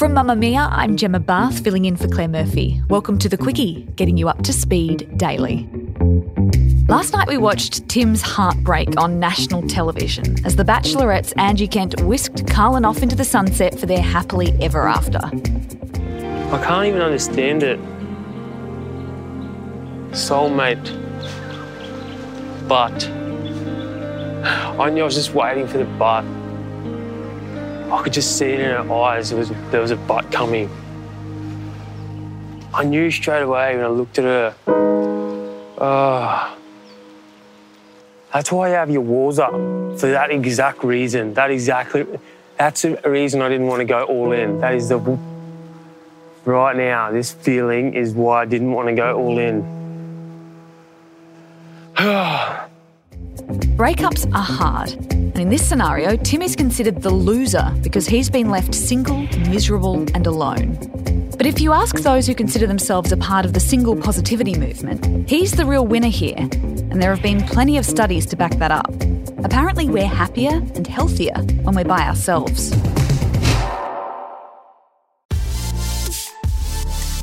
From Mamamia, I'm Gemma Bath, filling in for Claire Murphy. Welcome to The Quicky, getting you up to speed daily. Last night we watched Timm's heartbreak on national television as the Bachelorette's Angie Kent whisked Carlin off into the sunset for their happily ever after. I can't even understand it. Soulmate. But. I knew I was just waiting for the but. I could just see it in her eyes. There was, there was a but coming. I knew straight away when I looked at her. Oh. That's why you have your walls up for that exact reason. That exactly. That's a reason I didn't want to go all in. That is the. Right now, this feeling is why I didn't want to go all in. Breakups are hard, in this scenario, Timm is considered the loser because he's been left single, miserable, and alone. But if you ask those who consider themselves a part of the single positivity movement, he's the real winner here, and there have been plenty of studies to back that up. Apparently, we're happier and healthier when we're by ourselves.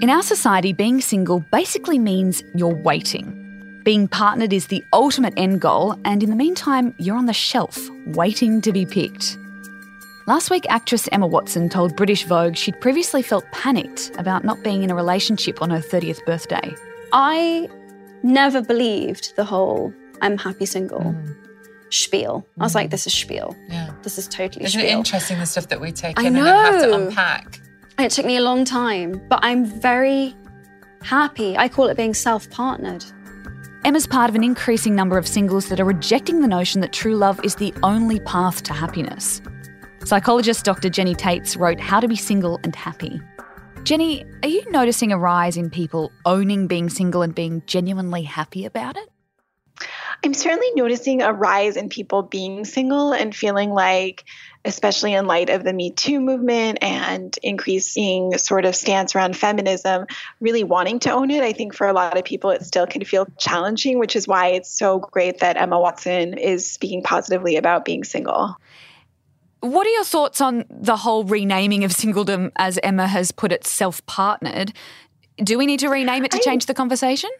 In our society, being single basically means you're waiting. Being partnered is the ultimate end goal, and in the meantime, you're on the shelf, waiting to be picked. Last week, actress Emma Watson told British Vogue she'd previously felt panicked about not being in a relationship on her 30th birthday. I never believed the whole I'm happy single Mm. spiel. I was like, this is spiel. Yeah. This is totally Isn't spiel. it interesting the stuff that we take I in and then have to unpack? And it took me a long time, but I'm very happy. I call it being self partnered. Emma's part of an increasing number of singles that are rejecting the notion that true love is the only path to happiness. Psychologist Dr. Jenny Taitz wrote How to Be Single and Happy. Jenny, are you noticing a rise in people owning being single and being genuinely happy about it? I'm certainly noticing a rise in people being single and feeling like, especially in light of the Me Too movement and increasing sort of stance around feminism, really wanting to own it. I think for a lot of people, it still can feel challenging, which is why it's so great that Emma Watson is speaking positively about being single. What are your thoughts on the whole renaming of singledom, as Emma has put it, self partnered? Do we need to rename it to I- change the conversation?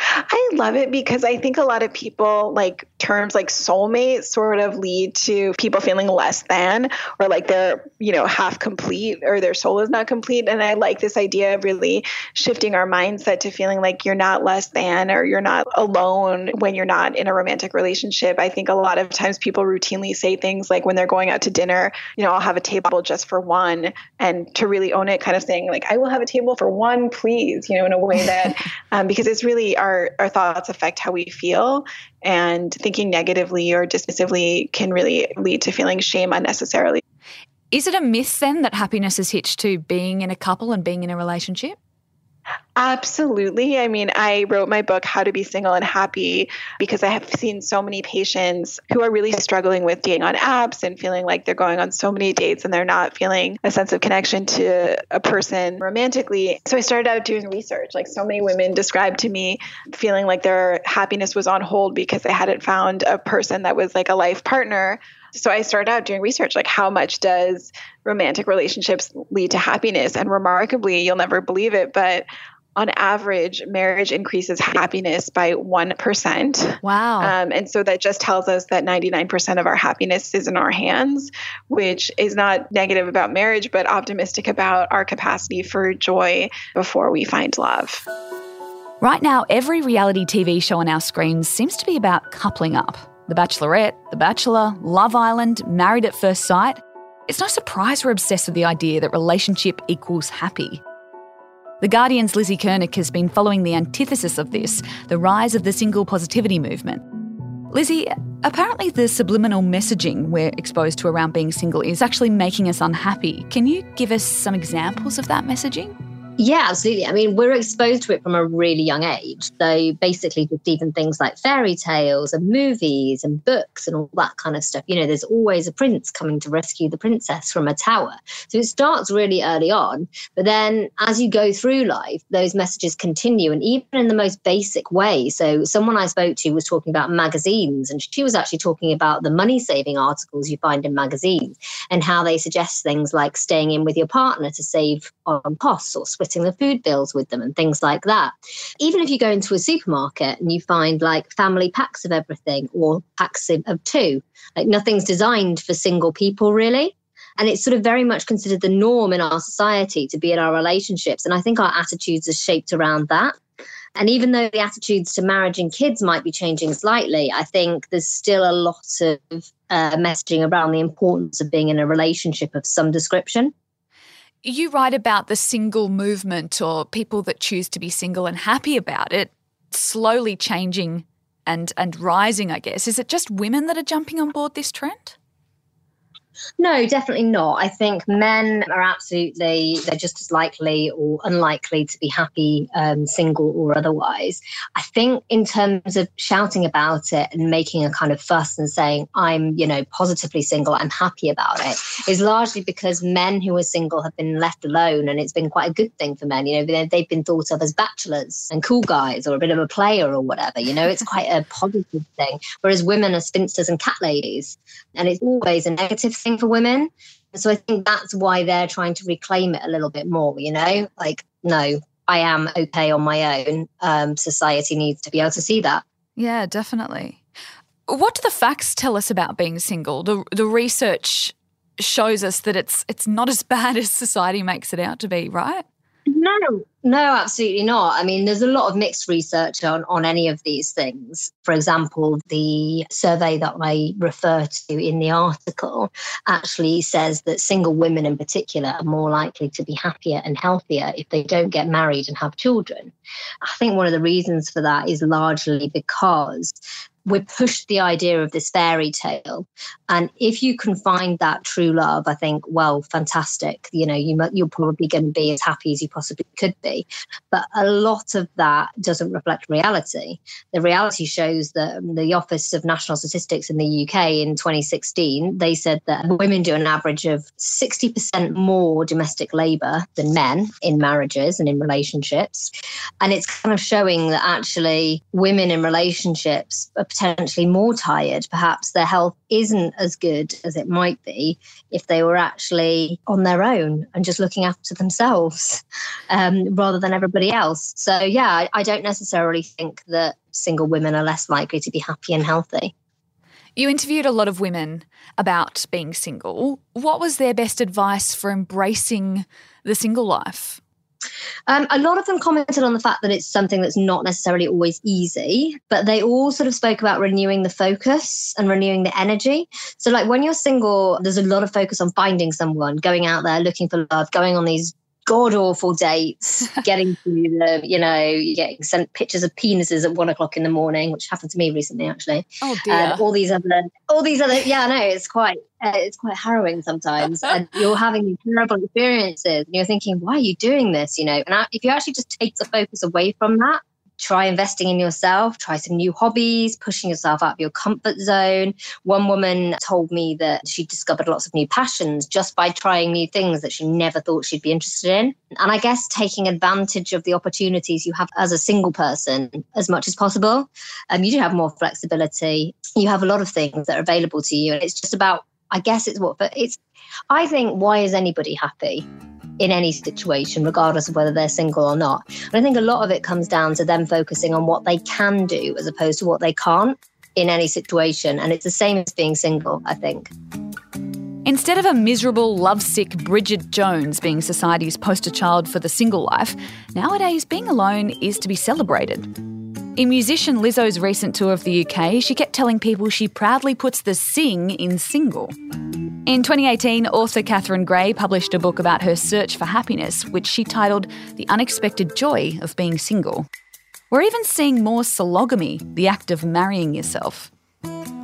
I love it because I think a lot of people like terms like soulmate sort of lead to people feeling less than or like they're, you know, half complete or their soul is not complete. And I like this idea of really shifting our mindset to feeling like you're not less than or you're not alone when you're not in a romantic relationship. I think a lot of times people routinely say things like when they're going out to dinner, you know, I'll have a table just for one and to really own it, kind of saying like, I will have a table for one, please, you know, in a way that um, because it's really our our thoughts affect how we feel and thinking negatively or dismissively can really lead to feeling shame unnecessarily Is it a myth then that happiness is hitched to being in a couple and being in a relationship? Absolutely. I mean, I wrote my book, How to Be Single and Happy, because I have seen so many patients who are really struggling with dating on apps and feeling like they're going on so many dates and they're not feeling a sense of connection to a person romantically. So I started out doing research. Like so many women described to me feeling like their happiness was on hold because they hadn't found a person that was like a life partner. So I started out doing research like how much does romantic relationships lead to happiness? And remarkably, you'll never believe it, but on average, marriage increases happiness by 1%. Wow. Um, and so that just tells us that 99% of our happiness is in our hands, which is not negative about marriage, but optimistic about our capacity for joy before we find love. Right now, every reality TV show on our screens seems to be about coupling up. The Bachelorette, The Bachelor, Love Island, Married at First Sight. It's no surprise we're obsessed with the idea that relationship equals happy. The Guardian's Lizzie Cernik has been following the antithesis of this the rise of the single positivity movement. Lizzie, apparently the subliminal messaging we're exposed to around being single is actually making us unhappy. Can you give us some examples of that messaging? Yeah, absolutely. I mean, we're exposed to it from a really young age. So basically, just even things like fairy tales and movies and books and all that kind of stuff. You know, there's always a prince coming to rescue the princess from a tower. So it starts really early on. But then as you go through life, those messages continue and even in the most basic way. So someone I spoke to was talking about magazines and she was actually talking about the money saving articles you find in magazines and how they suggest things like staying in with your partner to save on costs or switch splitting the food bills with them and things like that. Even if you go into a supermarket and you find like family packs of everything or packs of two, like nothing's designed for single people really. And it's sort of very much considered the norm in our society to be in our relationships. And I think our attitudes are shaped around that. And even though the attitudes to marriage and kids might be changing slightly, I think there's still a lot of uh, messaging around the importance of being in a relationship of some description. You write about the single movement or people that choose to be single and happy about it slowly changing and and rising, I guess. Is it just women that are jumping on board this trend? No, definitely not. I think men are absolutely, they're just as likely or unlikely to be happy, um, single or otherwise. I think in terms of shouting about it and making a kind of fuss and saying, I'm, you know, positively single, I'm happy about it, is largely because men who are single have been left alone and it's been quite a good thing for men. You know, they've been thought of as bachelors and cool guys or a bit of a player or whatever. You know, it's quite a positive thing. Whereas women are spinsters and cat ladies. And it's always a negative thing for women. So I think that's why they're trying to reclaim it a little bit more, you know? Like, no, I am okay on my own. Um, society needs to be able to see that. Yeah, definitely. What do the facts tell us about being single? The the research shows us that it's it's not as bad as society makes it out to be, right? No, no, absolutely not. I mean, there's a lot of mixed research on, on any of these things. For example, the survey that I refer to in the article actually says that single women in particular are more likely to be happier and healthier if they don't get married and have children. I think one of the reasons for that is largely because we're pushed the idea of this fairy tale. And if you can find that true love i think well fantastic. You know you you're probably going to be as happy as you possibly could be. But a lot of that doesn't reflect reality. The reality shows that the office of national statistics in the uk in 2016 they said that women do an average of 60% more domestic labor than men in marriages and in relationships. And it's kind of showing that actually women in relationships are potentially more tired. Perhaps their health isn't as good as it might be if they were actually on their own and just looking after themselves um, rather than everybody else. So, yeah, I, I don't necessarily think that single women are less likely to be happy and healthy. You interviewed a lot of women about being single. What was their best advice for embracing the single life? Um, a lot of them commented on the fact that it's something that's not necessarily always easy, but they all sort of spoke about renewing the focus and renewing the energy. So, like when you're single, there's a lot of focus on finding someone, going out there, looking for love, going on these god awful dates, getting to the, you know, getting sent pictures of penises at one o'clock in the morning, which happened to me recently, actually. Oh dear. And all these other, all these other, yeah, no, it's quite, uh, it's quite harrowing sometimes. and you're having these terrible experiences. And you're thinking, why are you doing this? You know, and if you actually just take the focus away from that try investing in yourself, try some new hobbies, pushing yourself out of your comfort zone. One woman told me that she discovered lots of new passions just by trying new things that she never thought she'd be interested in. And I guess taking advantage of the opportunities you have as a single person as much as possible. Um, you do have more flexibility. You have a lot of things that are available to you. And it's just about, I guess it's what, but it's, I think, why is anybody happy? In any situation, regardless of whether they're single or not. And I think a lot of it comes down to them focusing on what they can do as opposed to what they can't in any situation. And it's the same as being single, I think. Instead of a miserable, lovesick Bridget Jones being society's poster child for the single life, nowadays being alone is to be celebrated. In musician Lizzo's recent tour of the UK, she kept telling people she proudly puts the sing in single. In 2018, author Catherine Gray published a book about her search for happiness, which she titled The Unexpected Joy of Being Single. We're even seeing more sologamy, the act of marrying yourself.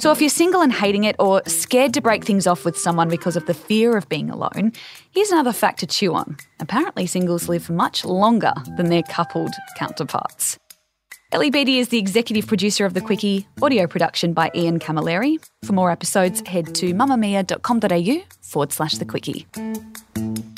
So if you're single and hating it or scared to break things off with someone because of the fear of being alone, here's another fact to chew on. Apparently, singles live much longer than their coupled counterparts. Ellie Beattie is the executive producer of The Quicky, audio production by Ian Camilleri. For more episodes, head to mamamia.com.au forward slash The Quicky.